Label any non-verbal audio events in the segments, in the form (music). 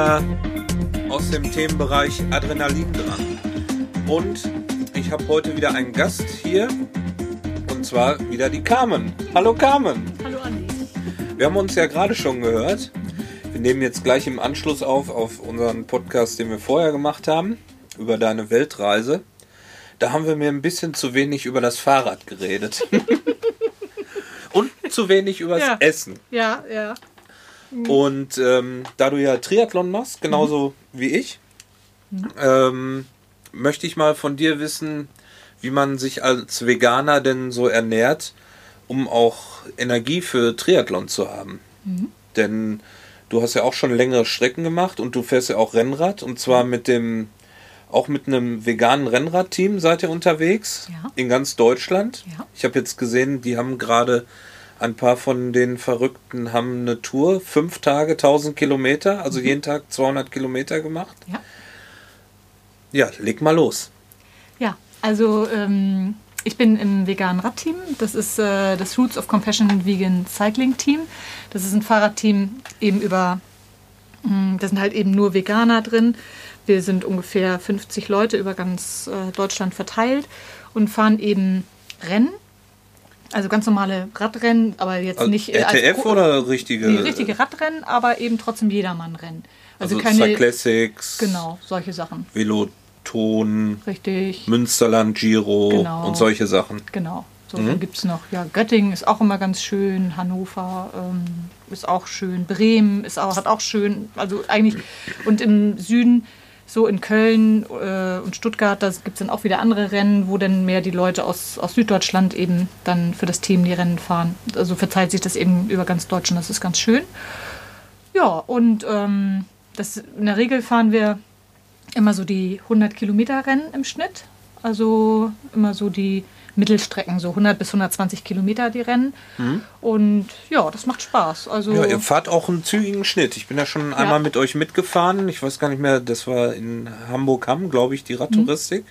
wieder aus dem Themenbereich Adrenalin dran. Und ich habe heute wieder einen Gast hier. Und zwar wieder die Carmen. Hallo Carmen. Hallo Andi. Wir haben uns ja gerade schon gehört. Wir nehmen jetzt gleich im Anschluss auf auf unseren Podcast, den wir vorher gemacht haben, über deine Weltreise. Da haben wir mir ein bisschen zu wenig über das Fahrrad geredet. (laughs) Und zu wenig über das Ja. Essen. Ja, ja. Und ähm, da du ja Triathlon machst, genauso wie ich, ähm, möchte ich mal von dir wissen, wie man sich als Veganer denn so ernährt, um auch Energie für Triathlon zu haben. Denn du hast ja auch schon längere Strecken gemacht und du fährst ja auch Rennrad und zwar mit dem auch mit einem veganen Rennradteam seid ihr unterwegs Ja. in ganz Deutschland. Ja. Ich habe jetzt gesehen, die haben gerade ein paar von den Verrückten haben eine Tour, fünf Tage, 1000 Kilometer, also jeden Tag 200 Kilometer gemacht. Ja, Ja, leg mal los. ja. also ähm, ich bin im veganen Radteam. Das ist äh, das Roots of Compassion Vegan Cycling Team. Das ist ein Fahrradteam eben über, mh, da sind halt eben nur Veganer drin. Wir sind ungefähr 50 Leute über ganz äh, Deutschland verteilt und fahren eben Rennen. Also ganz normale Radrennen, aber jetzt Also nicht als RTF Pro- oder richtige? Nee, richtige Radrennen, aber eben trotzdem Jedermannrennen. Also, Also, keine. Cyclassics, Genau, solche Sachen. Veloton, Richtig. Münsterland Giro Genau. und solche Sachen. Genau. So, Mhm. dann gibt es noch, ja, Göttingen ist auch immer ganz schön, Hannover ähm, ist auch schön, Bremen ist auch, hat auch schön, also eigentlich, und im Süden, so in Köln äh, und Stuttgart, da gibt es dann auch wieder andere Rennen, wo dann mehr die Leute aus, aus Süddeutschland eben dann für das Team die Rennen fahren. Also verteilt sich das eben über ganz Deutschland, das ist ganz schön. Ja, und ähm, das, in der Regel fahren wir immer so die 100 Kilometer Rennen im Schnitt. Also immer so die Mittelstrecken, so 100 bis 120 Kilometer die Rennen. Und ja, das macht Spaß. Also Mhm. Ja, ihr fahrt auch einen zügigen Schnitt. Ich bin ja schon einmal mit euch mitgefahren. Ich weiß gar nicht mehr, das war in Hamburg-Hamm, glaube ich, die Radtouristik.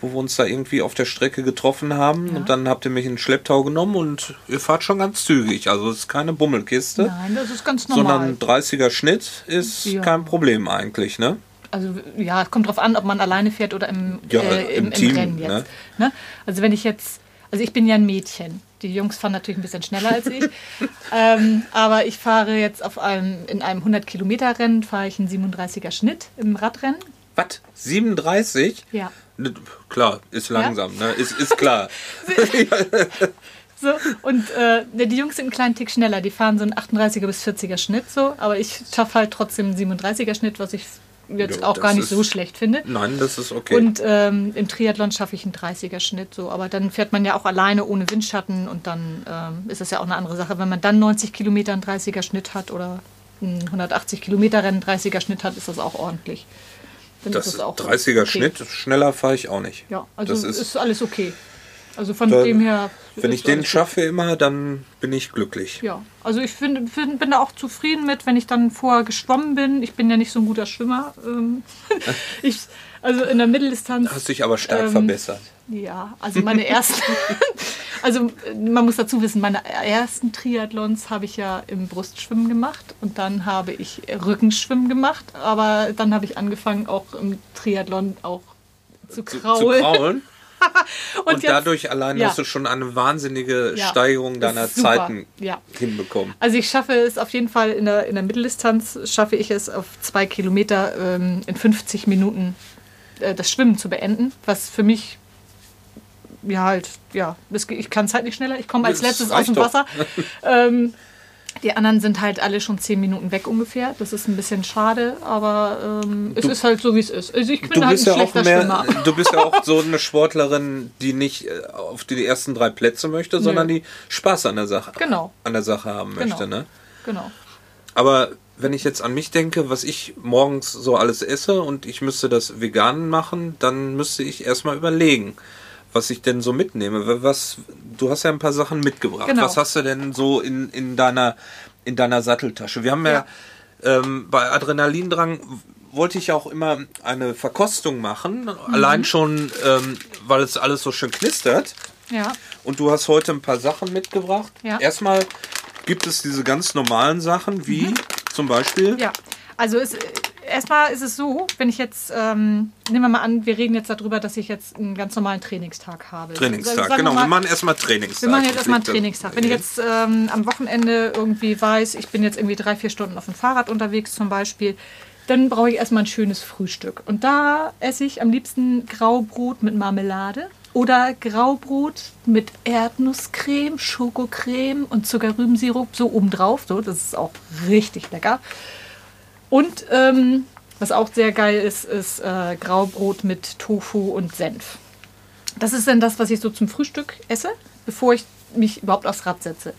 Wo wir uns da irgendwie auf der Strecke getroffen haben. Ja. Und dann habt ihr mich in den Schlepptau genommen und ihr fahrt schon ganz zügig. Also es ist keine Bummelkiste. nein, das ist ganz normal. Sondern 30er Schnitt ist Ja. kein Problem eigentlich, ne? Also ja, es kommt drauf an, ob man alleine fährt oder im, Ja, äh, im im, im, Team, Rennen jetzt. ne? Ne? Also wenn ich jetzt, also ich bin ja ein Mädchen. Die Jungs fahren natürlich ein bisschen schneller als ich. (laughs) ähm, aber ich fahre jetzt auf einem, in einem 100 Kilometer Rennen, fahre ich einen 37er Schnitt im Radrennen. Was? 37? Ja. Ne, Klar, ist langsam, ne? Ist, ist klar. (laughs) So, und äh, ne, die Jungs sind einen kleinen Tick schneller. Die fahren so einen 38er bis 40er Schnitt so, aber ich schaffe halt trotzdem einen 37er Schnitt, was ich jetzt Ja, auch gar nicht so ist- schlecht finde. Nein, das ist okay. Und ähm, im Triathlon schaffe ich einen 30er Schnitt so, aber dann fährt man ja auch alleine ohne Windschatten und dann ähm, ist das ja auch eine andere Sache. Wenn man dann 90 Kilometer einen 30er Schnitt hat oder einen 180 Kilometer Rennen einen 30er Schnitt hat, ist das auch ordentlich. Dann das ist das auch 30er okay. Schnitt, schneller fahre ich auch nicht. Ja, also das ist, ist, alles okay. Also von Da- dem her. wenn ich den schaffe immer, dann bin ich glücklich. Ja, also ich find, find, bin da auch zufrieden mit, wenn ich dann vorher geschwommen bin. Ich bin ja nicht so ein guter Schwimmer. Ähm, (laughs) ich, also in der Mitteldistanz. Hast dich aber stark Ähm, verbessert. Ja, also meine (laughs) ersten. also man muss dazu wissen, meine ersten Triathlons habe ich ja im Brustschwimmen gemacht und dann habe ich Rückenschwimmen gemacht. Aber dann habe ich angefangen, auch im Triathlon auch zu Zu, zu kraulen. (laughs) (laughs) kraulen. Und, jetzt- dadurch allein ja. hast du schon eine wahnsinnige Ja, Steigerung deiner. Zeiten Ja. hinbekommen. Also ich schaffe es auf jeden Fall in der, in der Mitteldistanz, schaffe ich es auf zwei Kilometer ähm, in 50 Minuten äh, das Schwimmen zu beenden, was für mich ja halt, ja, ich kann es halt nicht schneller, ich komme als Das letztes aus dem doch. Wasser. (laughs) ähm, die anderen sind halt alle schon zehn Minuten weg ungefähr. Das ist ein bisschen schade, aber ähm, es Du- ist halt so, wie es ist. Also ich bin Du halt bist, ein ja auch schlechter mehr, Schwimmer. du bist ja auch (laughs) so eine Sportlerin, die nicht äh, auf die ersten drei Plätze möchte, sondern die Spaß an der Sache, Genau. an der Sache haben Genau. möchte. Ne? Genau. Aber wenn ich jetzt an mich denke, was ich morgens so alles esse und ich müsste das vegan machen, dann müsste ich erstmal überlegen, was ich denn so mitnehme. Was, du hast ja ein paar Sachen mitgebracht. Genau. Was hast du denn so in, in, deiner, in deiner Satteltasche? Wir haben ja, ähm, bei Adrenalindrang wollte ich auch immer eine Verkostung machen, Mhm. allein schon, ähm, weil es alles so schön knistert. Ja. Und du hast heute ein paar Sachen mitgebracht. Ja. Erstmal gibt es diese ganz normalen Sachen, wie zum Beispiel. Mhm. Ja, also es, erstmal ist es so, wenn ich jetzt, ähm, nehmen wir mal an, wir reden jetzt darüber, dass ich jetzt einen ganz normalen Trainingstag habe. Trainingstag, wir genau. mal, wir machen erstmal Trainingstag. wir machen jetzt erstmal einen Trainingstag. Wenn ich jetzt ähm, am Wochenende irgendwie weiß, ich bin jetzt irgendwie drei, vier Stunden auf dem Fahrrad unterwegs zum Beispiel, dann brauche ich erstmal ein schönes Frühstück. Und da esse ich am liebsten Graubrot mit Marmelade oder Graubrot mit Erdnusscreme, Schokocreme und Zuckerrübensirup so obendrauf. So, das ist auch richtig lecker. Und ähm, was auch sehr geil ist, ist äh, Graubrot mit Tofu und Senf. Das ist dann das, was ich so zum Frühstück esse, bevor ich mich überhaupt aufs Rad setze.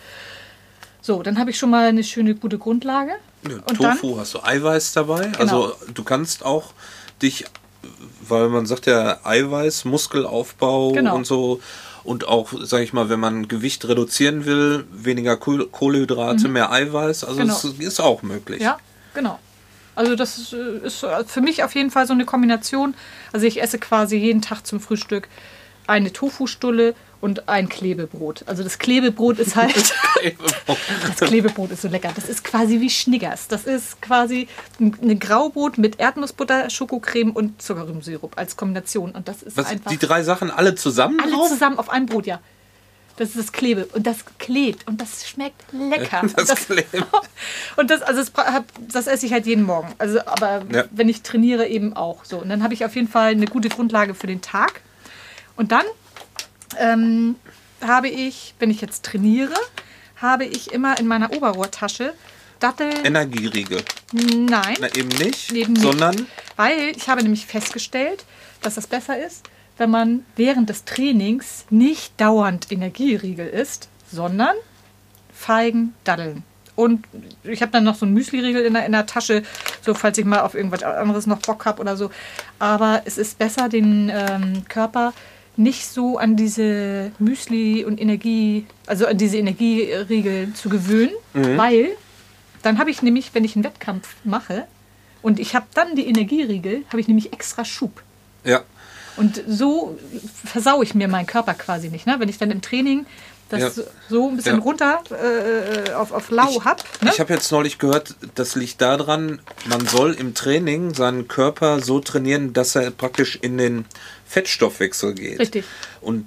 So, dann habe ich schon mal eine schöne, gute Grundlage. Ja, und dann, Tofu hast du Eiweiß dabei. Genau. Also du kannst auch dich, weil man sagt ja Eiweiß, Muskelaufbau Genau. und so. Und auch, sag ich mal, wenn man Gewicht reduzieren will, weniger Kohl- Kohlenhydrate, mehr Eiweiß. Also Genau. das ist auch möglich. ja, genau. Also das ist, äh, ist für mich auf jeden Fall so eine Kombination. Also ich esse quasi jeden Tag zum Frühstück eine Tofu-Stulle und ein Klebebrot. Also das Klebebrot ist halt... Das (laughs) Klebebrot ist so lecker. Das ist quasi wie Schniggers. Das ist quasi ein ein Graubrot mit Erdnussbutter, Schokocreme und Zuckerrübensirup als Kombination. Und das ist Was, einfach die drei Sachen alle zusammen alle drauf? zusammen auf einem Brot, ja. Das ist das Klebe und das klebt und das schmeckt lecker. (laughs) Das und klebt. (laughs) Und das, also das, das esse ich halt jeden Morgen. Also, aber Ja. wenn ich trainiere eben auch so. Und dann habe ich auf jeden Fall eine gute Grundlage für den Tag. Und dann ähm, habe ich, wenn ich jetzt trainiere, habe ich immer in meiner Oberrohrtasche Datteln. Energieriegel. Nein. Na, eben nicht, Eben nicht. sondern Weil ich habe nämlich festgestellt, dass das besser ist, wenn man während des Trainings nicht dauernd Energieriegel isst, sondern Feigen, Daddeln. Und ich habe dann noch so einen Müsli-Riegel in der, in der Tasche, so falls ich mal auf irgendwas anderes noch Bock habe oder so. Aber es ist besser, den ähm, Körper nicht so an diese Müsli und Energie, also an diese Energieriegel zu gewöhnen, weil dann habe ich nämlich, wenn ich einen Wettkampf mache und ich habe dann die Energieriegel, habe ich nämlich extra Schub. Ja. Und so versau ich mir meinen Körper quasi nicht. Ne? Wenn ich dann im Training das Ja. so- ein bisschen Ja. runter äh, auf, auf lau hab. Ne? Ich habe jetzt neulich gehört, das liegt daran, man soll im Training seinen Körper so trainieren, dass er praktisch in den Fettstoffwechsel geht. Richtig. Und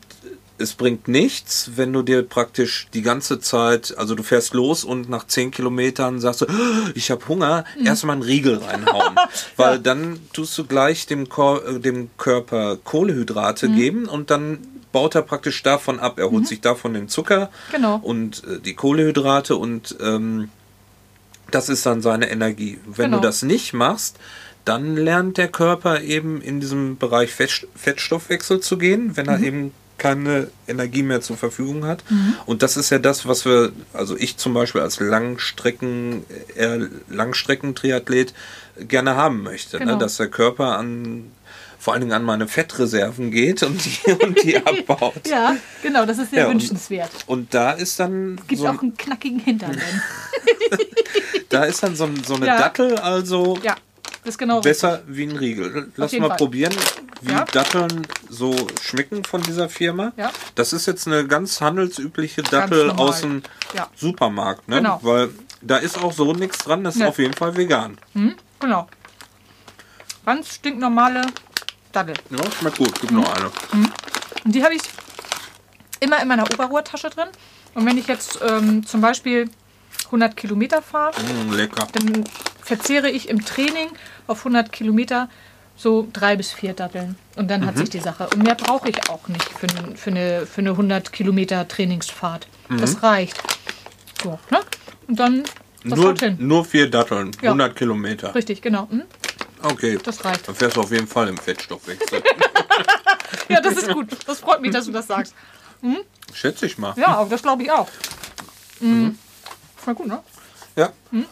es bringt nichts, wenn du dir praktisch die ganze Zeit, also du fährst los und nach 10 Kilometern sagst du, "Oh, ich habe Hunger, Mhm. erstmal einen Riegel reinhauen. (laughs) Weil dann tust du gleich dem, Kor äh, dem Körper Kohlehydrate Mhm. geben und dann baut er praktisch davon ab. Er holt sich davon den Zucker Genau. und äh, die Kohlehydrate und ähm, das ist dann seine Energie. Wenn Genau. du das nicht machst, dann lernt der Körper eben in diesem Bereich Fett, Fettstoffwechsel zu gehen, wenn Mhm. er eben keine Energie mehr zur Verfügung hat. Und das ist ja das, was wir, also ich zum Beispiel als Langstrecken, Langstreckentriathlet gerne haben möchte, Genau. ne? dass der Körper an vor allen Dingen an meine Fettreserven geht und die, und die (laughs) abbaut. Ja, genau, das ist sehr Ja, und- wünschenswert. Und da ist dann Gibt so, auch einen knackigen Hintern. (laughs) da ist dann so, so eine Ja. Dattel also ja, das ist genau besser wie ein Riegel. Lass mal Fall. probieren, wie Ja. Datteln so schmecken von dieser Firma. Ja. Das ist jetzt eine ganz handelsübliche Dattel normal. aus dem Ja. Supermarkt, ne? Genau. Weil da ist auch so nichts dran, das ist Ne. auf jeden Fall vegan. richtig. Genau. Ganz stinknormale Daddel. Ja, schmeckt gut. Gib noch eine. Und die habe ich immer in meiner Oberrohrtasche drin. Und wenn ich jetzt ähm, zum Beispiel 100 Kilometer fahre, Mm, dann verzehre ich im Training auf 100 Kilometer so drei bis vier Datteln. Und dann hat Mhm. sich die Sache. Und mehr brauche ich auch nicht für, für, eine, für eine 100 Kilometer Trainingsfahrt. Mhm. Das reicht. So, ne? Und dann Nur, nur vier Datteln, Ja. 100 Kilometer. Richtig, genau. Hm? Okay. Das reicht. Dann fährst du auf jeden Fall im Fettstoffwechsel. (laughs) Ja, das ist gut. Das freut mich, dass du das sagst. Schätze ich mal. Ja, das glaube ich auch. Mhm. Voll gut, ne? Ja. Hm?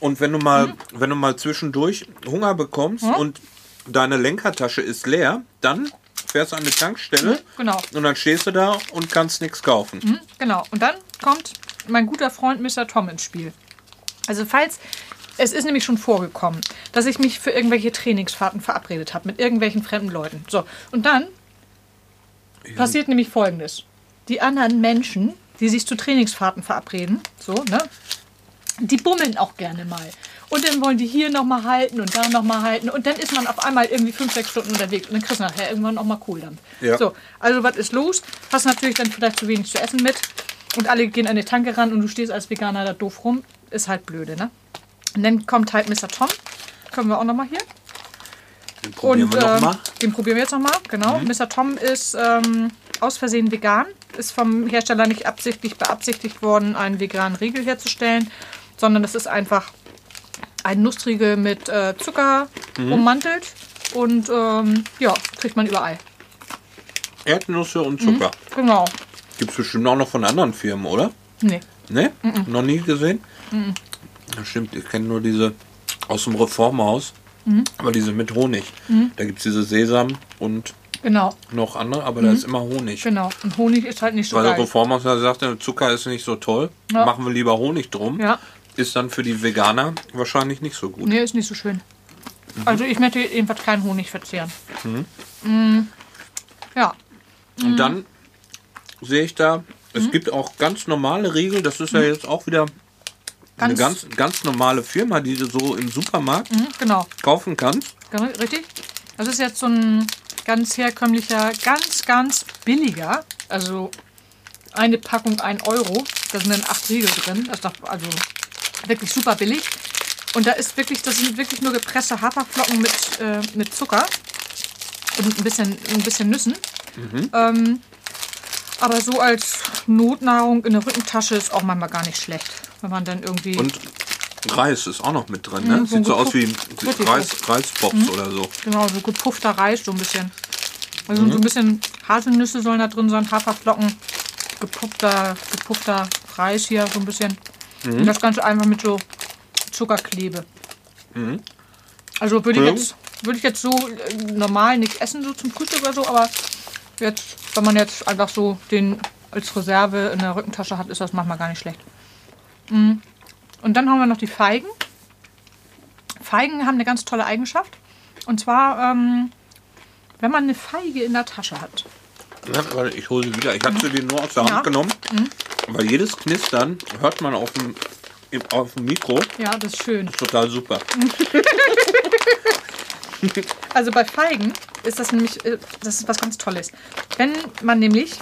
Und wenn du mal, wenn du mal zwischendurch Hunger bekommst und deine Lenkertasche ist leer, dann fährst du an die Tankstelle Genau. und dann stehst du da und kannst nichts kaufen. Mhm, Genau. Und dann kommt mein guter Freund Mr. Tom ins Spiel. Also falls, es ist nämlich schon vorgekommen, dass ich mich für irgendwelche Trainingsfahrten verabredet habe mit irgendwelchen fremden Leuten. So, und dann passiert nämlich Folgendes. die anderen Menschen, die sich zu Trainingsfahrten verabreden, so, ne? Die bummeln auch gerne mal. Und dann wollen die hier nochmal halten und da nochmal halten. Und dann ist man auf einmal irgendwie fünf, sechs Stunden unterwegs. Und dann kriegst du nachher irgendwann auch mal Kohldampf. Ja. So, also was ist los? Hast natürlich dann vielleicht zu wenig zu essen mit. Und alle gehen an die Tanke ran und du stehst als Veganer da doof rum. Ist halt blöde, ne? Und dann kommt halt Mr. Tom. Können wir auch nochmal hier. Den probieren Und wir noch ähm, mal. den probieren wir jetzt nochmal, genau. Mr. Tom ist ähm, aus Versehen vegan. Ist vom Hersteller nicht absichtlich beabsichtigt worden, einen veganen Riegel herzustellen, sondern das ist einfach ein Nussriegel mit äh, Zucker Mhm. ummantelt. Und ähm, ja, kriegt man überall. Erdnüsse und Zucker. Genau. Gibt es bestimmt auch noch von anderen Firmen, oder? Nee. Ne? Noch nie gesehen? Das stimmt, ich kenne nur diese aus dem Reformhaus. Aber diese mit Honig. Da gibt es diese Sesam und Genau, noch andere, aber da ist immer Honig. genau. Und Honig ist halt nicht so Weil der geil. Reformhaus ja sagte, Zucker ist nicht so toll. Ja. Machen wir lieber Honig drum. Ja. Ist dann für die Veganer wahrscheinlich nicht so gut. Nee, ist nicht so schön. Mhm. Also ich möchte jedenfalls keinen Honig verzehren. Mm. Ja, Und dann sehe ich da, es Mhm. gibt auch ganz normale Riegel. Das ist ja jetzt auch wieder eine Ganz- ganz, ganz normale Firma, die du so im Supermarkt mhm, genau. kaufen kannst. Genau, Richtig? Das ist jetzt so ein ganz herkömmlicher, ganz, ganz billiger. Also eine Packung 1 Euro. Da sind dann 8 Riegel drin. Das ist doch also wirklich super billig. Und da ist wirklich, das sind wirklich nur gepresste Haferflocken mit, äh, mit Zucker und ein bisschen, ein bisschen Nüssen. Ähm, aber so als Notnahrung in der Rückentasche ist auch manchmal gar nicht schlecht. Wenn man dann irgendwie. Und Reis ist auch noch mit drin. Ne? Mhm, so Sieht so aus wie Reis, Reispops oder so. Genau, so gepuffter Reis, so ein bisschen. Also so ein bisschen Haselnüsse sollen da drin sein, Haferflocken, gepuffter, gepuffter Reis hier, so ein bisschen. Und das Ganze einfach mit so Zuckerklebe. Also würde ich, Ja. jetzt, würde ich jetzt so äh, normal nicht essen, so zum Frühstück oder so, aber jetzt, wenn man jetzt einfach so den als Reserve in der Rückentasche hat, ist das manchmal gar nicht schlecht. Mm. Und dann haben wir noch die Feigen. Feigen haben eine ganz tolle Eigenschaft. Und zwar, ähm, wenn man eine Feige in der Tasche hat. Ja, warte, ich hole sie wieder. Ich habe sie dir nur aus der Hand Ja. genommen. Weil jedes Knistern hört man auf dem, auf dem Mikro. Ja, das ist schön. Total super. (laughs) Also bei Feigen ist das nämlich, äh, das ist was ganz Tolles. Wenn man nämlich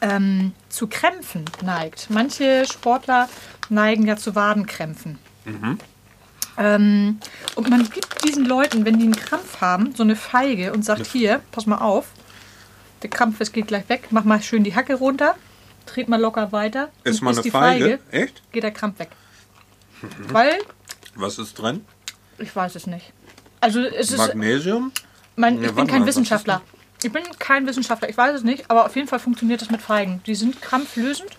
ähm, zu Krämpfen neigt, manche Sportler neigen ja zu Wadenkrämpfen. Ähm, und man gibt diesen Leuten, wenn die einen Krampf haben, so eine Feige und sagt, hier, pass mal auf, der Krampf, es geht gleich weg, mach mal schön die Hacke runter, dreht mal locker weiter. Ist mal eine die Feige? Echt? geht der Krampf weg. Weil, Was ist drin? ich weiß es nicht. Also es ist, Magnesium? mein, Nee, ich bin warte kein mal, was ist Wissenschaftler. Ich bin kein Wissenschaftler, ich weiß es nicht, aber auf jeden Fall funktioniert das mit Feigen. Die sind krampflösend.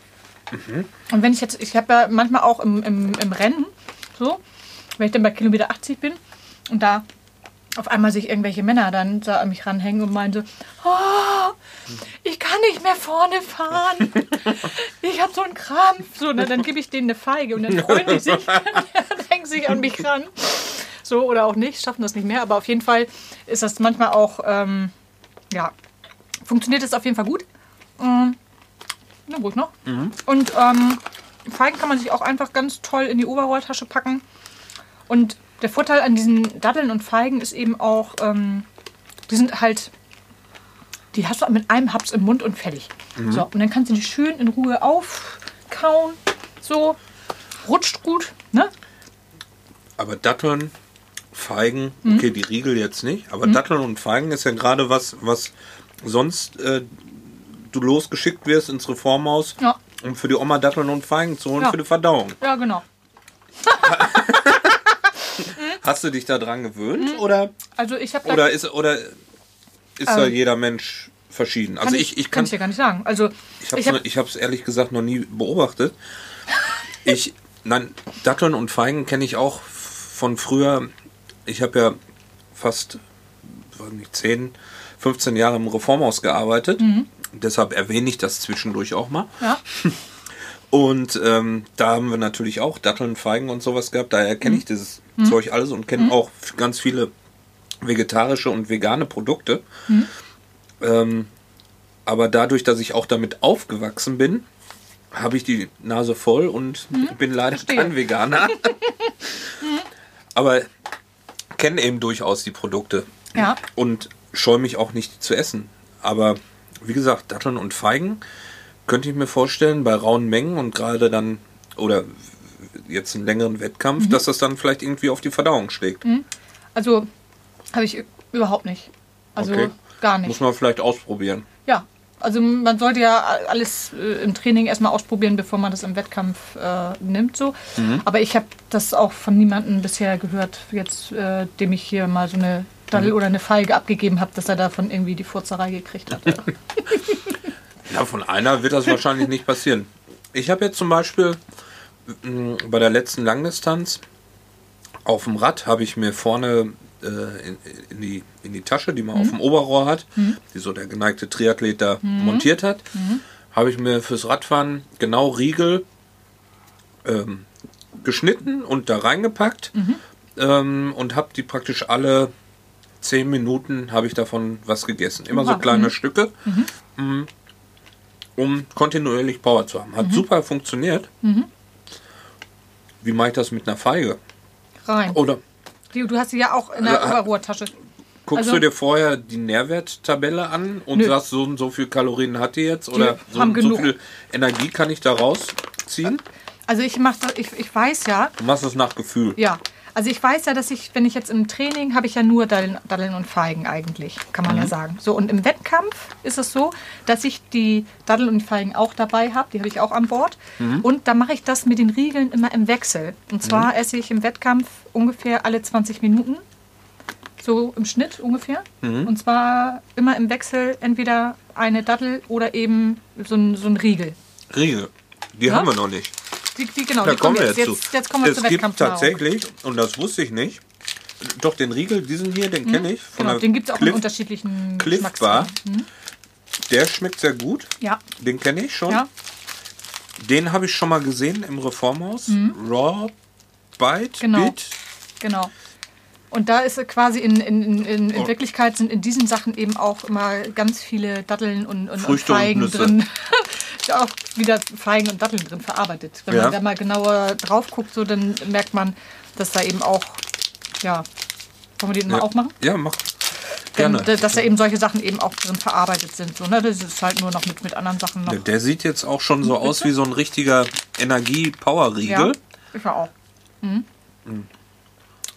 Mhm. Und wenn ich jetzt, ich habe ja manchmal auch im, im, im Rennen, so, wenn ich dann bei Kilometer 80 bin und da auf einmal sich irgendwelche Männer dann da an mich ranhängen und meinen so, oh, ich kann nicht mehr vorne fahren. Ich habe so einen Krampf. So, ne, dann gebe ich denen eine Feige und dann (laughs) freuen die sich, hängen sie sich an mich ran. So oder auch nicht, schaffen das nicht mehr. Aber auf jeden Fall ist das manchmal auch, ähm, ja, funktioniert es auf jeden Fall gut. Ähm, na gut, noch. Und ähm, Feigen kann man sich auch einfach ganz toll in die Oberrohrtasche packen. Und der Vorteil an diesen Datteln und Feigen ist eben auch, ähm, die sind halt, die hast du mit einem Haps im Mund und fertig. So, und dann kannst du die schön in Ruhe aufkauen. So, rutscht gut, ne? Aber Datteln, Feigen, Mhm. okay, die Riegel jetzt nicht, aber Datteln und Feigen ist ja gerade was, was sonst äh, du losgeschickt wirst ins Reformhaus, Ja. um für die Oma Datteln und Feigen zu holen Ja. für die Verdauung. Ja, genau. (laughs) Hast du dich da dran gewöhnt oder, Also ich habe oder ist, oder ist da jeder Mensch verschieden? Also ich, ich kann kann ich dir gar nicht sagen. Also Ich habe ich hab, es ich ehrlich gesagt noch nie beobachtet. (laughs) Ich, nein, Datteln und Feigen kenne ich auch von früher. Ich habe ja fast nicht, 10, 15 Jahre im Reformhaus gearbeitet. Deshalb erwähne ich das zwischendurch auch mal. ja, (laughs) Und ähm, da haben wir natürlich auch Datteln, Feigen und sowas gehabt. Daher kenne ich dieses Zeug alles und kenne auch ganz viele vegetarische und vegane Produkte. Ähm, Aber dadurch, dass ich auch damit aufgewachsen bin, habe ich die Nase voll und bin leider verstehe. kein Veganer. (laughs) (laughs) Aber kenne eben durchaus die Produkte Ja. und scheue mich auch nicht zu essen. Aber wie gesagt, Datteln und Feigen könnte ich mir vorstellen, bei rauen Mengen und gerade dann, oder jetzt einen längeren Wettkampf, Mhm. dass das dann vielleicht irgendwie auf die Verdauung schlägt. Also habe ich überhaupt nicht. Also Okay. gar nicht. Muss man vielleicht ausprobieren. Ja, also man sollte ja alles äh, im Training erstmal ausprobieren, bevor man das im Wettkampf äh, nimmt. So. Mhm. Aber ich habe das auch von niemandem bisher gehört, jetzt, äh, dem ich hier mal so eine Mhm. Daddel oder eine Feige abgegeben habe, dass er davon irgendwie die Furzerei gekriegt hat. (laughs) Ja, von einer wird das wahrscheinlich nicht passieren. Ich habe jetzt zum Beispiel mh, bei der letzten Langdistanz auf dem Rad habe ich mir vorne äh, in, in, die, in die Tasche, die man auf dem Oberrohr hat, die so der geneigte Triathlet da montiert hat, habe ich mir fürs Radfahren genau Riegel ähm, geschnitten und da reingepackt ähm, und habe die praktisch alle zehn Minuten habe ich davon was gegessen. Immer so kleine Stücke. Mhm. Um kontinuierlich Power zu haben. Hat Mhm. super funktioniert. Wie mache ich das mit einer Feige? Rein. Oder Die- Du hast sie ja auch in der. Ja, Oberrohrtasche. guckst Also- du dir vorher die Nährwerttabelle an und Nö. sagst, so und so viel Kalorien hat die jetzt? Oder so haben und so genug. viel Energie kann ich da rausziehen? Also ich mache das, ich, ich weiß ja, Du machst das nach Gefühl. Ja, also ich weiß ja, dass ich, wenn ich jetzt im Training habe ich ja nur Daddeln, Daddeln und Feigen eigentlich, kann man ja sagen. So und im Wettkampf ist es so, dass ich die Daddeln und Feigen auch dabei habe, die habe ich auch an Bord. Und da mache ich das mit den Riegeln immer im Wechsel. Und zwar esse ich im Wettkampf ungefähr alle 20 Minuten. So im Schnitt ungefähr. Und zwar immer im Wechsel entweder eine Daddel oder eben so ein, so ein Riegel. Riegel. Die Ja? haben wir noch nicht. Die, die, genau, Da die kommen wir jetzt. jetzt, Jetzt, zu. jetzt kommen wir es zur gibt Wettkampfnahrung. tatsächlich, und das wusste ich nicht, doch den Riegel, diesen hier, den kenne ich. Von Genau, den gibt es auch in unterschiedlichen Cliff Bar. Geschmacksrichtungen. Der schmeckt sehr gut. Ja, Den kenne ich schon. ja. Den habe ich schon mal gesehen im Reformhaus. Raw Bite. Mhm. Genau. Bit. Genau. Und da ist quasi in, in, in, in, Oh. Wirklichkeit sind in diesen Sachen eben auch immer ganz viele Datteln und, und, und Früchte und Feigen Nüsse. drin. Auch wieder Feigen und Datteln drin verarbeitet. Wenn Ja. man da mal genauer drauf guckt, so, dann merkt man, dass da eben auch, ja, wollen wir den mal Ja. aufmachen? Ja, mach. Gerne. da- dass da eben solche Sachen eben auch drin verarbeitet sind. So, ne? Das ist halt nur noch mit, mit anderen Sachen noch. Der, sieht jetzt auch schon so aus wie so ein richtiger Energie-Power-Riegel. Ja, ich auch. Mhm.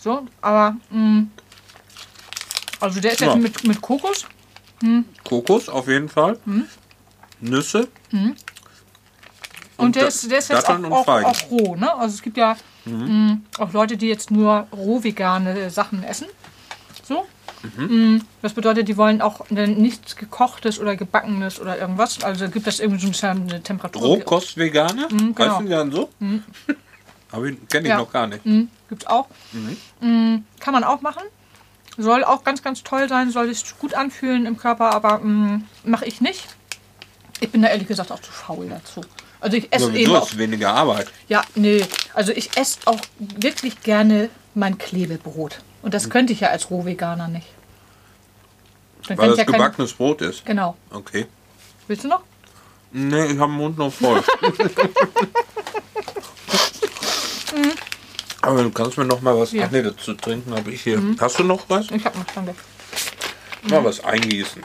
So, aber mh, also der ist Ja. jetzt mit, mit Kokos. Kokos auf jeden Fall. Mhm. Nüsse. Und, der, ist, der ist jetzt auch, und auch, auch roh. Ne? Also es gibt ja mh, auch Leute, die jetzt nur roh vegane Sachen essen. So. Mhm. Mh, Das bedeutet, die wollen auch nichts gekochtes oder gebackenes oder irgendwas. Also gibt das irgendwie so eine Temperatur. Rohkost-Veganer. Mhm, genau. Heißen die dann so? (laughs) Aber kenne ich Ja. noch gar nicht. Mhm, gibt's auch. Mhm, kann man auch machen. Soll auch ganz, ganz toll sein, soll sich gut anfühlen im Körper, aber mache ich nicht. Ich bin da ehrlich gesagt auch zu faul dazu. Also ich esse eben auch. weniger Arbeit. Ja, nee. Also ich esse auch wirklich gerne mein Klebebrot. Und das könnte ich ja als Rohveganer nicht. Dann Weil das ja kein, gebackenes Brot ist. Genau. Okay. Willst du noch? Nee, ich habe den Mund noch voll. (laughs) (laughs) Aber du kannst mir noch mal was. Ach nee, das zu trinken habe ich hier. Hast du noch was? Ich habe noch, danke. Mal was eingießen.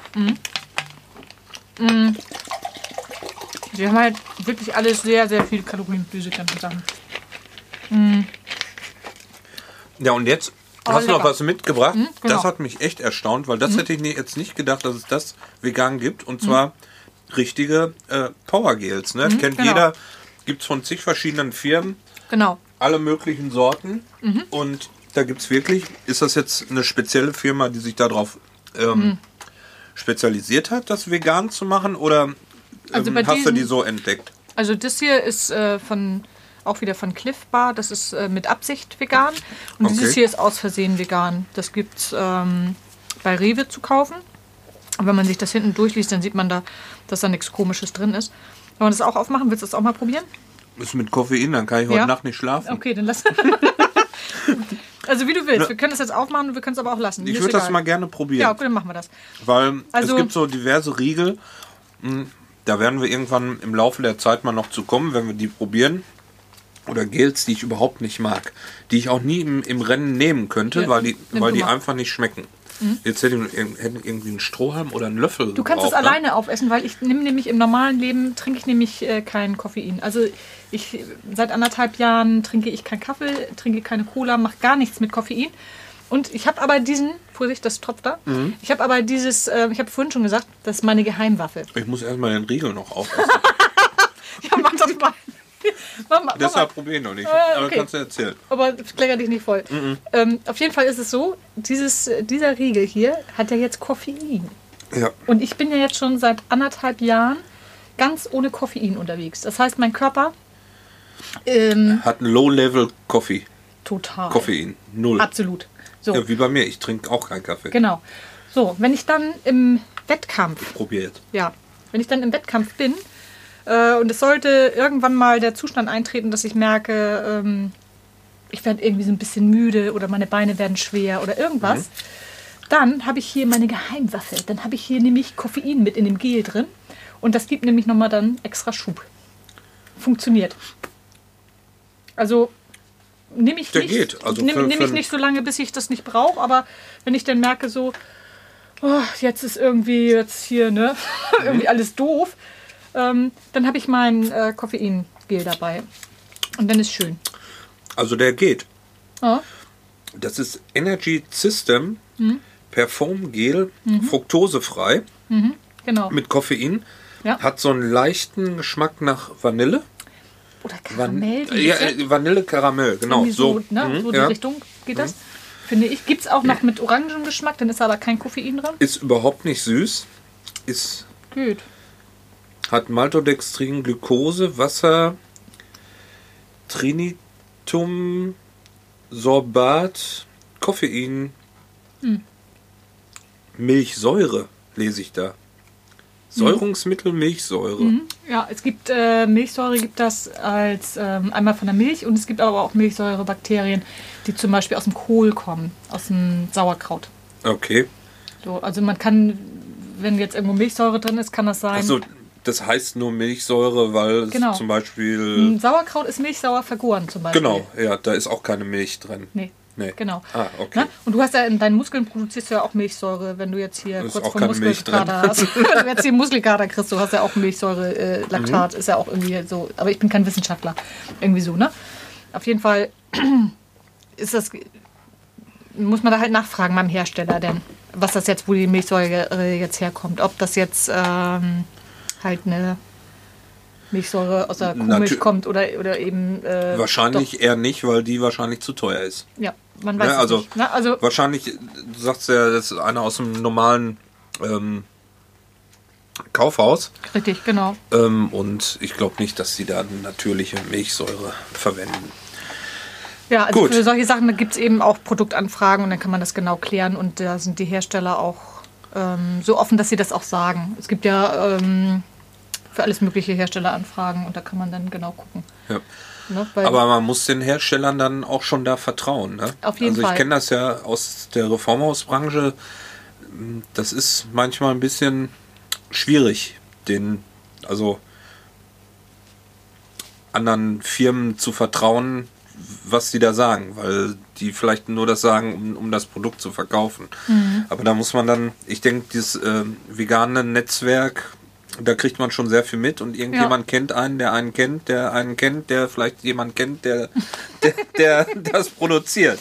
Die haben halt wirklich alles sehr, sehr viel Kalorien, diese ganzen Sachen. Ja, und jetzt Oh, hast du noch lecker. was mitgebracht. genau. Das hat mich echt erstaunt, weil das hätte ich jetzt nicht gedacht, dass es das vegan gibt. Und zwar richtige äh, Powergels. Ne? Kennt genau. jeder. Gibt es von zig verschiedenen Firmen. Genau. Alle möglichen Sorten. Mhm. Und da gibt es wirklich. Ist das jetzt eine spezielle Firma, die sich darauf ähm, Mhm. spezialisiert hat, das vegan zu machen? Oder Also bei hast du diesen- die so entdeckt? Also das hier ist äh, von auch wieder von Cliff Bar. Das ist äh, mit Absicht vegan. Und Okay. dieses hier ist aus Versehen vegan. Das gibt es ähm, bei Rewe zu kaufen. Und wenn man sich das hinten durchliest, dann sieht man da, dass da nichts Komisches drin ist. Wollen wir das auch aufmachen? Willst du das auch mal probieren? Ist mit Koffein, dann kann ich heute Ja? Nacht nicht schlafen. Okay, dann lass. (laughs) also wie du willst. Wir können das jetzt aufmachen und wir können es aber auch lassen. Mir Ich würde das mal gerne probieren. Ja, okay, dann machen wir das. Weil Also- es gibt so diverse Riegel Da werden wir irgendwann im Laufe der Zeit mal noch zu kommen, wenn wir die probieren. Oder Gels, die ich überhaupt nicht mag. Die ich auch nie im, im Rennen nehmen könnte, Ja, weil die, weil die mal. Mhm. einfach nicht schmecken. Jetzt hätte ich irgendwie einen Strohhalm oder einen Löffel. Du kannst es gebraucht, ne? alleine aufessen, weil ich nehme nämlich im normalen Leben trinke ich nämlich äh, kein Koffein. Also ich seit anderthalb Jahren trinke ich keinen Kaffee, trinke keine Cola, mache gar nichts mit Koffein. Und ich habe aber diesen, Vorsicht, das tropft da. Mhm. Ich habe aber dieses, äh, ich habe vorhin schon gesagt, das ist meine Geheimwaffe. Ich muss erstmal den Riegel noch aufessen. (laughs) Ja, mach das mal. (laughs) mach, mach Deshalb mal. probiere ich noch nicht. Aber okay. kannst du erzählen. Aber klecker dich nicht voll. Ähm, auf jeden Fall ist es so, dieses, dieser Riegel hier hat ja jetzt Koffein. Ja. Und ich bin ja jetzt schon seit anderthalb Jahren ganz ohne Koffein unterwegs. Das heißt, mein Körper ähm, Hat einen Low-Level Coffee. total. Koffein. Null. Absolut. So, Ja, wie bei mir. Ich trinke auch keinen Kaffee. genau. So, wenn ich dann im Wettkampf, Probier jetzt. ja, wenn ich dann im Wettkampf bin äh, und es sollte irgendwann mal der Zustand eintreten, dass ich merke, ähm, ich werde irgendwie so ein bisschen müde oder meine Beine werden schwer oder irgendwas, dann habe ich hier meine Geheimwaffe. Dann habe ich hier nämlich Koffein mit in dem Gel drin und das gibt nämlich nochmal dann extra Schub. Funktioniert. Also nehme ich Der nicht, geht. Also nehm, für- nehm ich nicht so lange, bis ich das nicht brauche, aber wenn ich dann merke so, oh, jetzt ist irgendwie jetzt hier ne (laughs) irgendwie alles doof, ähm, dann habe ich mein äh, Koffeingel dabei und dann ist schön. Also der geht. Ja. Das ist Energy System Mhm. Perform Gel, fruktosefrei Genau. mit Koffein. Ja. Hat so einen leichten Geschmack nach Vanille. Oder Van Karamell. wie ja, äh, Vanille Karamell, genau. Irgendwie so, So, ne? Mhm, so die ja. Richtung geht das. Finde ich. Gibt es auch noch mit Orangengeschmack, dann ist aber kein Koffein drin. Ist überhaupt nicht süß. Ist, Gut. hat Maltodextrin, Glucose, Wasser, Trinitum, Sorbat, Koffein, Hm. Milchsäure, lese ich da. Säurungsmittel, Milchsäure. Mhm. Ja, es gibt äh, Milchsäure, gibt das als ähm, einmal von der Milch und es gibt aber auch Milchsäurebakterien, die zum Beispiel aus dem Kohl kommen, aus dem Sauerkraut. Okay. So, also man kann, wenn jetzt irgendwo Milchsäure drin ist, kann das sein. Also das heißt nur Milchsäure, weil es Genau. zum Beispiel. Sauerkraut ist milchsauer vergoren zum Beispiel. Genau, ja, da ist auch keine Milch drin. Nee. Nee. Genau. Ah, okay. Ne? Und du hast ja in deinen Muskeln produzierst du ja auch Milchsäure, wenn du jetzt hier Ist kurz vor Muskelkater hast. (laughs) wenn du jetzt hier Muskelkater kriegst, du hast ja auch Milchsäure, äh, Laktat, Mhm. ist ja auch irgendwie so. Aber ich bin kein Wissenschaftler. Irgendwie so, ne? Auf jeden Fall (clears throat) ist das. Muss man da halt nachfragen beim Hersteller, denn was das jetzt, wo die Milchsäure jetzt herkommt. Ob das jetzt ähm, halt eine Milchsäure aus der Kuhmilch Natü- kommt oder, oder eben. Äh, Wahrscheinlich eher nicht, weil die wahrscheinlich zu teuer ist. Doch, ja, man weiß Ne, es also- nicht. Ne? Also Wahrscheinlich, du sagst ja, das ist einer aus dem normalen ähm, Kaufhaus. richtig, genau. Ähm, und ich glaube nicht, dass sie da natürliche Milchsäure verwenden. Ja, also Gut. für solche Sachen gibt es eben auch Produktanfragen und dann kann man das genau klären und da sind die Hersteller auch ähm, so offen, dass sie das auch sagen. Es gibt ja ähm, für alles mögliche Herstelleranfragen und da kann man dann genau gucken. Ja. Ne? Aber man muss den Herstellern dann auch schon da vertrauen. Ne? Auf jeden also ich kenne das ja aus der Reformhausbranche. Das ist manchmal ein bisschen schwierig, den, also anderen Firmen zu vertrauen, was sie da sagen, weil die vielleicht nur das sagen, um, um das Produkt zu verkaufen. Mhm. Aber da muss man dann, ich denke, dieses äh, vegane Netzwerk, da kriegt man schon sehr viel mit und irgendjemand kennt einen, der einen kennt, der einen kennt, der vielleicht jemand kennt, der, der, der (laughs) das produziert.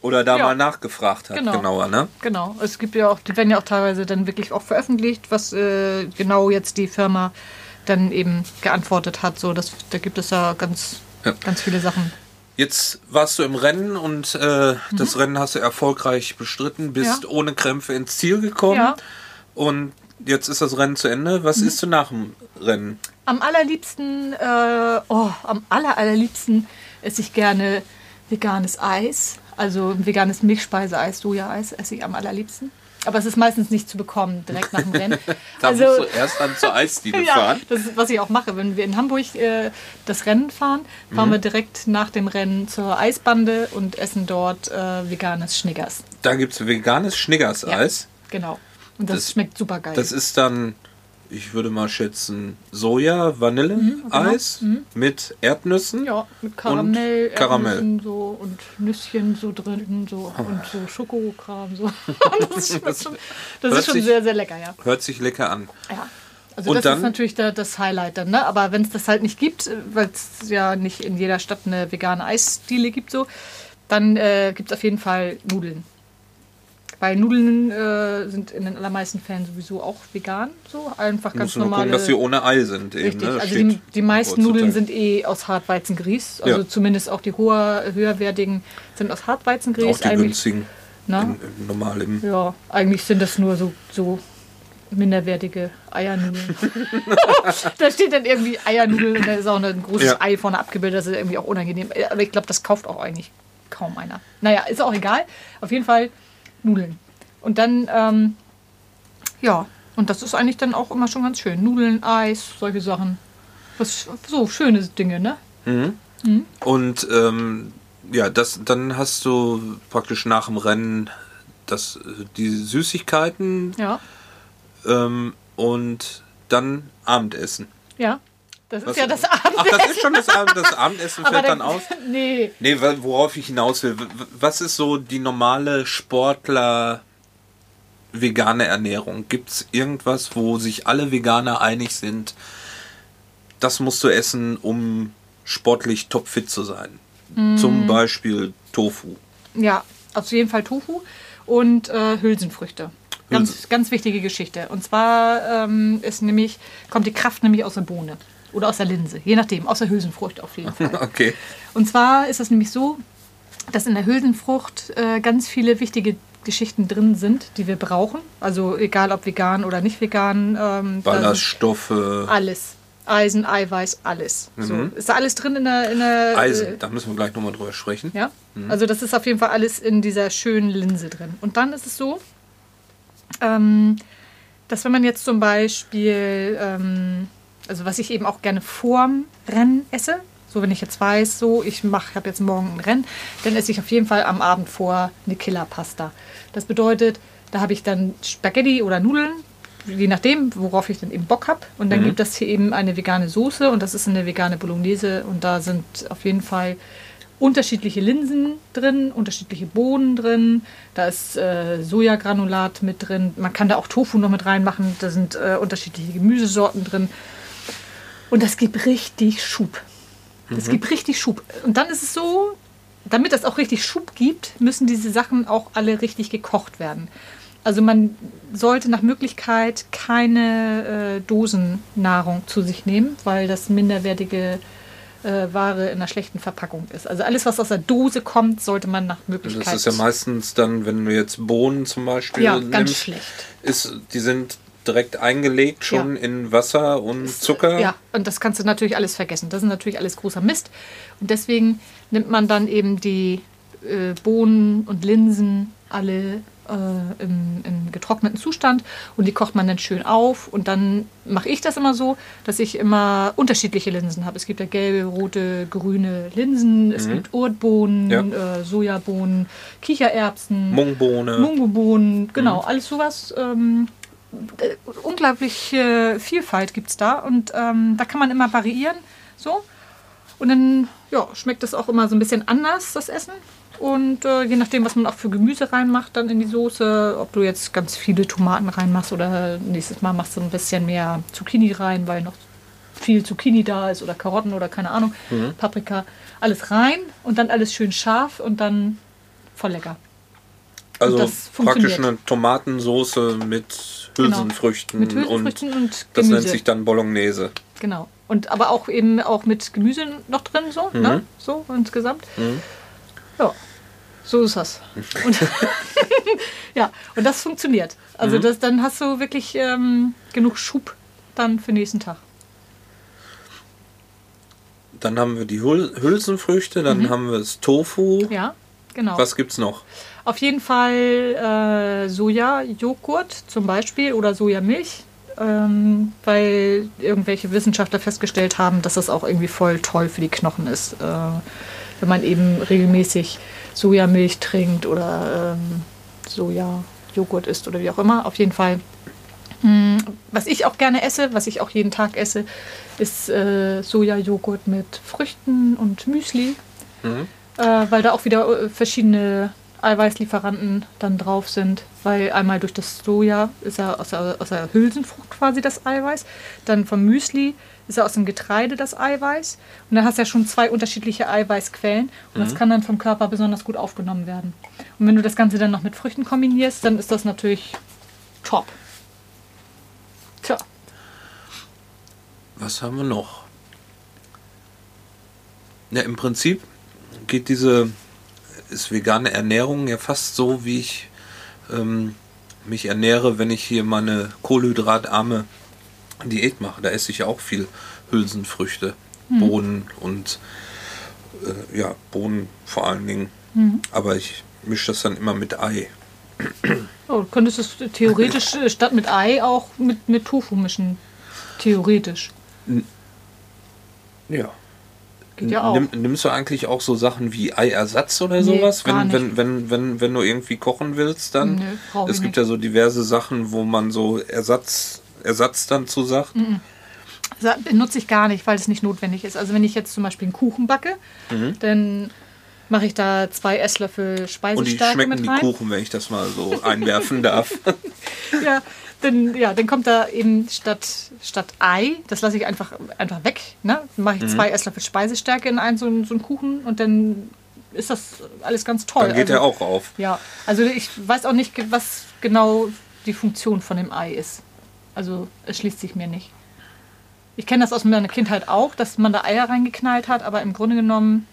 Oder da Ja. mal nachgefragt hat, Genau. genauer, ne? genau, es gibt ja auch, die werden ja auch teilweise dann wirklich auch veröffentlicht, was äh, genau jetzt die Firma dann eben geantwortet hat. So, das, da gibt es ja ganz, Ja. ganz viele Sachen. Jetzt warst du im Rennen und äh, das Rennen hast du erfolgreich bestritten, bist Ja. ohne Krämpfe ins Ziel gekommen Ja. und jetzt ist das Rennen zu Ende. Was isst du nach dem Rennen? Am allerliebsten, äh, oh, am aller, allerliebsten esse ich gerne veganes Eis. Also veganes Milchspeiseeis, Soja-Eis esse ich am allerliebsten. Aber es ist meistens nicht zu bekommen, direkt nach dem Rennen. (laughs) Da also, musst du erst dann zur Eisdiele (laughs) ja, fahren. das ist, was ich auch mache. Wenn wir in Hamburg äh, das Rennen fahren, Mhm. fahren wir direkt nach dem Rennen zur Eisbande und essen dort äh, veganes Schniggers. Da gibt es veganes Schniggers-Eis. Genau. Und das, Das- schmeckt super geil. Das ist dann ich würde mal schätzen, Soja, Vanilleeis Mhm, mit Erdnüssen. Ja, mit Karamell, Und Karamell. So und Nüsschen so drin so und so Schokokram so. (laughs) das ist schon, das Hört ist schon sich- sehr, sehr lecker, ja. Hört sich lecker an. ja. Also Und das dann- ist natürlich da, das Highlight dann, ne? Aber wenn es das halt nicht gibt, weil es ja nicht in jeder Stadt eine vegane Eisdiele gibt so, dann äh, gibt es auf jeden Fall Nudeln. Weil Nudeln äh, sind in den allermeisten Fällen sowieso auch vegan, so einfach ganz nur normale. gucken, dass sie ohne Ei sind. Eben, Richtig, ne? Also die, die meisten Nudeln sind eh aus Hartweizengrieß. Also Ja. zumindest auch die hoher, höherwertigen sind aus Hartweizengrieß. auch die eigentlich, günstigen. in normal im ja, eigentlich sind das nur so, so minderwertige Eiernudeln. (laughs) (laughs) da steht dann irgendwie Eiernudeln und da ist auch ein großes Ja. Ei vorne abgebildet. Das ist irgendwie auch unangenehm. Aber ich glaube, das kauft auch eigentlich kaum einer. Naja, ist auch egal. Auf jeden Fall Nudeln. Und dann, ähm, ja, und das ist eigentlich dann auch immer schon ganz schön. Nudeln, Eis, solche Sachen. Was, so schöne Dinge, ne? Und ähm, ja, das, dann hast du praktisch nach dem Rennen das, äh, die Süßigkeiten Ja, ähm, und dann Abendessen. ja. Das ist Was- ja das Ach, Abendessen. das ist schon das, Abend, das Abendessen fällt dann aus. Nee, Nee, worauf ich hinaus will. Was ist so die normale Sportler vegane Ernährung? Gibt es irgendwas, wo sich alle Veganer einig sind, das musst du essen, um sportlich topfit zu sein? Mm. Zum Beispiel Tofu. Ja, auf jeden Fall Tofu und äh, Hülsenfrüchte. Ganz, Hülsen. ganz wichtige Geschichte. Und zwar ähm, ist nämlich, kommt die Kraft nämlich aus der Bohne oder aus der Linse, je nachdem, aus der Hülsenfrucht auf jeden Fall. (laughs) Okay. Und zwar ist es nämlich so, dass in der Hülsenfrucht äh, ganz viele wichtige Geschichten drin sind, die wir brauchen. Also egal ob vegan oder nicht vegan. Ähm, Ballaststoffe, alles. Eisen, Eiweiß, alles. So. Ist da alles drin in der, in der äh, Eisen. Da müssen wir gleich nochmal drüber sprechen. ja, also das ist auf jeden Fall alles in dieser schönen Linse drin. Und dann ist es so, ähm, dass wenn man jetzt zum Beispiel, ähm, also was ich eben auch gerne vorm Rennen esse, so wenn ich jetzt weiß, so ich mache, habe jetzt morgen ein Rennen, dann esse ich auf jeden Fall am Abend vor eine Killerpasta. Das bedeutet, da habe ich dann Spaghetti oder Nudeln, je nachdem, worauf ich dann eben Bock habe. Und dann gibt es hier eben eine vegane Soße und das ist eine vegane Bolognese und da sind auf jeden Fall unterschiedliche Linsen drin, unterschiedliche Bohnen drin, da ist äh, Sojagranulat mit drin, man kann da auch Tofu noch mit reinmachen, da sind äh, unterschiedliche Gemüsesorten drin und das gibt richtig Schub. Das gibt richtig Schub. Und dann ist es so, damit das auch richtig Schub gibt, müssen diese Sachen auch alle richtig gekocht werden. Also man sollte nach Möglichkeit keine äh, Dosennahrung zu sich nehmen, weil das minderwertige äh, Ware in einer schlechten Verpackung ist. Also alles, was aus der Dose kommt, sollte man nach Möglichkeit. Das ist ja meistens dann, wenn du jetzt Bohnen zum Beispiel Ja, ganz nimmst, schlecht. Ist, die sind direkt eingelegt schon Ja. in Wasser und Zucker. Ja, und das kannst du natürlich alles vergessen. Das ist natürlich alles großer Mist. Und deswegen nimmt man dann eben die äh, Bohnen und Linsen alle äh, im, im getrockneten Zustand und die kocht man dann schön auf. Und dann mache ich das immer so, dass ich immer unterschiedliche Linsen habe. Es gibt ja gelbe, rote, grüne Linsen, es gibt Urtbohnen, Mhm. Ja. äh, Sojabohnen, Kichererbsen. Mungbohne. Mungobohnen, genau, alles sowas. Ähm, äh, unglaubliche Vielfalt gibt es da und ähm, da kann man immer variieren. So. Und dann ja, schmeckt das auch immer so ein bisschen anders, das Essen. Und äh, je nachdem, was man auch für Gemüse reinmacht, dann in die Soße, ob du jetzt ganz viele Tomaten reinmachst oder nächstes Mal machst du ein bisschen mehr Zucchini rein, weil noch viel Zucchini da ist oder Karotten oder keine Ahnung, Paprika, alles rein und dann alles schön scharf und dann voll lecker. Also praktisch eine Tomatensoße mit Genau. Hülsenfrüchten, Mit Hülsenfrüchten und, und das nennt sich dann Bolognese. Genau. Und aber auch eben auch mit Gemüse noch drin, so, ne? So insgesamt. Ja. So ist das. Und (laughs) (laughs) ja, und das funktioniert. Also das, dann hast du wirklich ähm, genug Schub dann für den nächsten Tag. Dann haben wir die Hül Hülsenfrüchte, dann haben wir das Tofu. Mhm. Ja, genau. Was gibt's noch? Auf jeden Fall äh, Soja-Joghurt zum Beispiel oder Sojamilch, ähm, weil irgendwelche Wissenschaftler festgestellt haben, dass das auch irgendwie voll toll für die Knochen ist. Äh, wenn man eben regelmäßig Sojamilch trinkt oder ähm, Soja-Joghurt isst oder wie auch immer. Auf jeden Fall Was ich auch gerne esse, was ich auch jeden Tag esse, ist äh, Sojajoghurt mit Früchten und Müsli. Äh, weil da auch wieder äh, verschiedene Eiweißlieferanten dann drauf sind. Weil einmal durch das Soja ist ja aus der, aus der Hülsenfrucht quasi das Eiweiß. Dann vom Müsli ist ja aus dem Getreide das Eiweiß. Und dann hast du ja schon zwei unterschiedliche Eiweißquellen. Und das kann dann vom Körper besonders gut aufgenommen werden. Und wenn du das Ganze dann noch mit Früchten kombinierst, dann ist das natürlich top. Tja. Was haben wir noch? Ja, im Prinzip geht diese ist vegane Ernährung ja fast so, wie ich ähm, mich ernähre, wenn ich hier meine kohlenhydratarme Diät mache. Da esse ich ja auch viel Hülsenfrüchte, Bohnen und äh, ja, Bohnen vor allen Dingen. Aber ich mische das dann immer mit Ei. Oh, du könntest es theoretisch äh, statt mit Ei auch mit, mit Tofu mischen. Theoretisch. Ja. Geht ja auch. Nimm, nimmst du eigentlich auch so Sachen wie Eiersatz oder Nee, sowas, gar wenn, wenn, wenn, wenn, wenn du irgendwie kochen willst, dann? Brauch es gibt nicht. ja so diverse Sachen, wo man so Ersatz, Ersatz dann zu sagt. Sa- Benutze ich gar nicht, weil es nicht notwendig ist. Also wenn ich jetzt zum Beispiel einen Kuchen backe, dann mache ich da zwei Esslöffel Und die Speisestärke schmecken mit die rein. Kuchen, wenn ich das mal so einwerfen darf. (laughs) Ja, dann, ja, dann kommt da eben statt, statt Ei, das lasse ich einfach, einfach weg. Ne? Dann mache ich Mhm. zwei Esslöffel Speisestärke in einen so, einen- so einen Kuchen und dann ist das alles ganz toll. Dann geht also, er auch auf. Ja, also ich weiß auch nicht, was genau die Funktion von dem Ei ist. Also es schließt sich mir nicht. Ich kenne das aus meiner Kindheit auch, dass man da Eier reingeknallt hat, aber im Grunde genommen,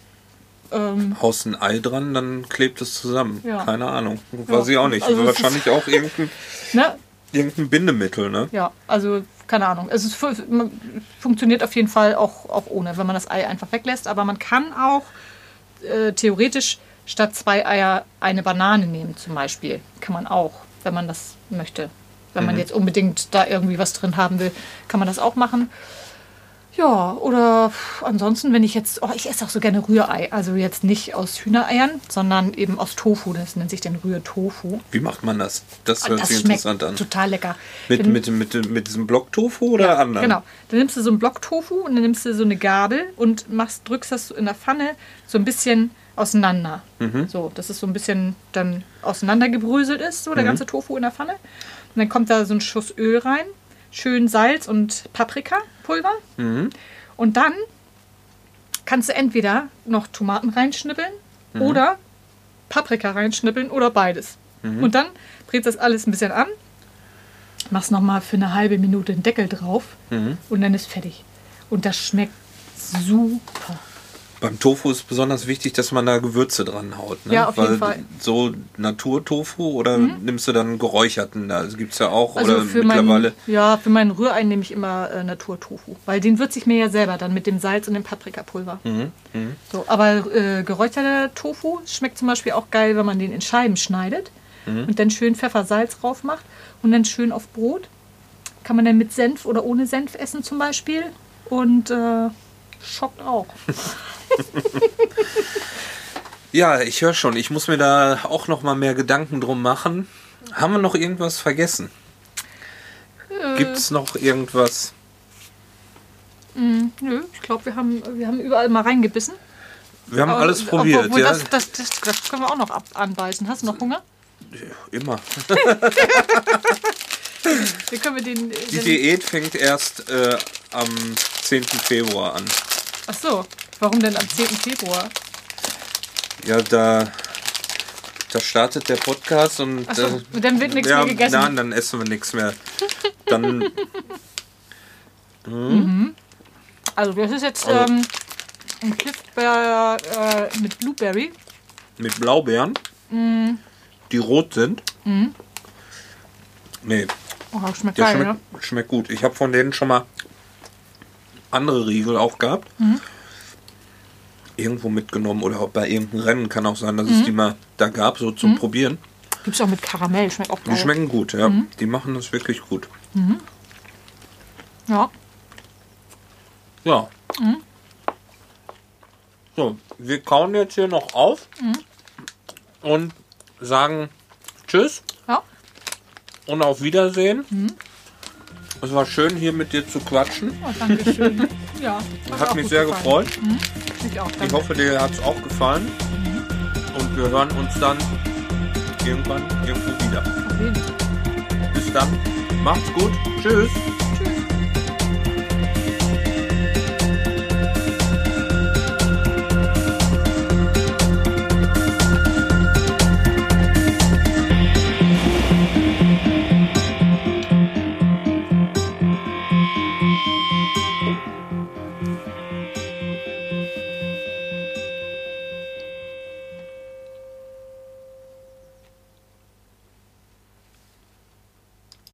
ähm, Haust ein Ei dran, dann klebt es zusammen. Ja. Keine Ahnung. Weiß ich auch nicht. Also Wahrscheinlich auch irgendein, (laughs) ne? Irgendein Bindemittel, ne? Ja, also keine Ahnung. Es ist, funktioniert auf jeden Fall auch, auch ohne, wenn man das Ei einfach weglässt. Aber man kann auch äh, theoretisch statt zwei Eier eine Banane nehmen, zum Beispiel. Kann man auch, wenn man das möchte. Wenn man jetzt unbedingt da irgendwie was drin haben will, kann man das auch machen. Ja, oder ansonsten, wenn ich jetzt, oh, ich esse auch so gerne Rührei. Also jetzt nicht aus Hühnereiern, sondern eben aus Tofu. Das nennt sich den Rührtofu. Wie macht man das? Das Und hört das sich interessant an. total lecker. Mit, Wenn- mit, mit, mit diesem Blocktofu oder anderen? Genau. Dann nimmst du so einen Block Tofu und dann nimmst du so eine Gabel und machst, drückst das so in der Pfanne so ein bisschen auseinander. So, dass es so ein bisschen dann auseinandergebröselt ist, so der ganze Tofu in der Pfanne. Und dann kommt da so ein Schuss Öl rein, schön Salz und Paprikapulver. Und dann kannst du entweder noch Tomaten reinschnippeln oder Paprika reinschnippeln oder beides. Und dann brätst das alles ein bisschen an, machst nochmal für eine halbe Minute den Deckel drauf und dann ist fertig. Und das schmeckt super. Beim Tofu ist besonders wichtig, dass man da Gewürze dran haut. Ne? Ja, auf Weil jeden Fall. Mhm. So Naturtofu oder nimmst du dann geräucherten? Da gibt es ja auch. Also oder für mittlerweile. meinen, ja, für meinen Rührei nehme ich immer äh, Naturtofu, weil den würze ich mir ja selber dann mit dem Salz und dem Paprikapulver. Mhm, So, aber äh, geräucherter Tofu schmeckt zum Beispiel auch geil, wenn man den in Scheiben schneidet Mhm. und dann schön Pfeffer, Salz drauf macht und dann schön auf Brot. Kann man dann mit Senf oder ohne Senf essen zum Beispiel und äh, schockt auch. (laughs) (laughs) Ja, ich höre schon. Ich muss mir da auch noch mal mehr Gedanken drum machen. Haben wir noch irgendwas vergessen? Äh. Gibt es noch irgendwas? Nö, ich glaube, wir haben, wir haben überall mal reingebissen. Wir haben Aber- alles probiert. obwohl, ja? das, das, das, das können wir auch noch ab, anbeißen. Hast du noch Hunger? Immer. (laughs) Wie können wir den. Die Diät fängt erst äh, am 10. Februar an. ach so, warum denn am 10. Februar? Ja, da, da startet der Podcast und Ach so, äh, und dann wird nichts ja, mehr gegessen. Nein, dann essen wir nichts mehr. Dann (laughs) Also, das ist jetzt Also- ähm, ein Cliffbeer äh, mit Blueberry. mit Blaubeeren, Mm. die rot sind. Nee, Oh, schmeckt geil, schmeckt, ne? schmeckt gut. Ich habe von denen schon mal andere Riegel auch gehabt. Mhm. Irgendwo mitgenommen oder auch bei irgendeinem Rennen kann auch sein, dass Mhm. es die mal da gab, so zum Probieren. Gibt's auch mit Karamell, schmeckt auch Die geil. schmecken gut, ja. Mhm. Die machen das wirklich gut. Ja. Ja. Mhm. So, wir kauen jetzt hier noch auf Mhm. und sagen Tschüss Ja. und auf Wiedersehen. Mhm. Es war schön, hier mit dir zu quatschen. Oh, Dankeschön. (laughs) ja, Hat mich gut sehr gefallen. gefreut. Mich auch, Ich hoffe, dir hat es auch gefallen. Und wir hören uns dann irgendwann irgendwo wieder. Bis dann. Macht's gut. Tschüss.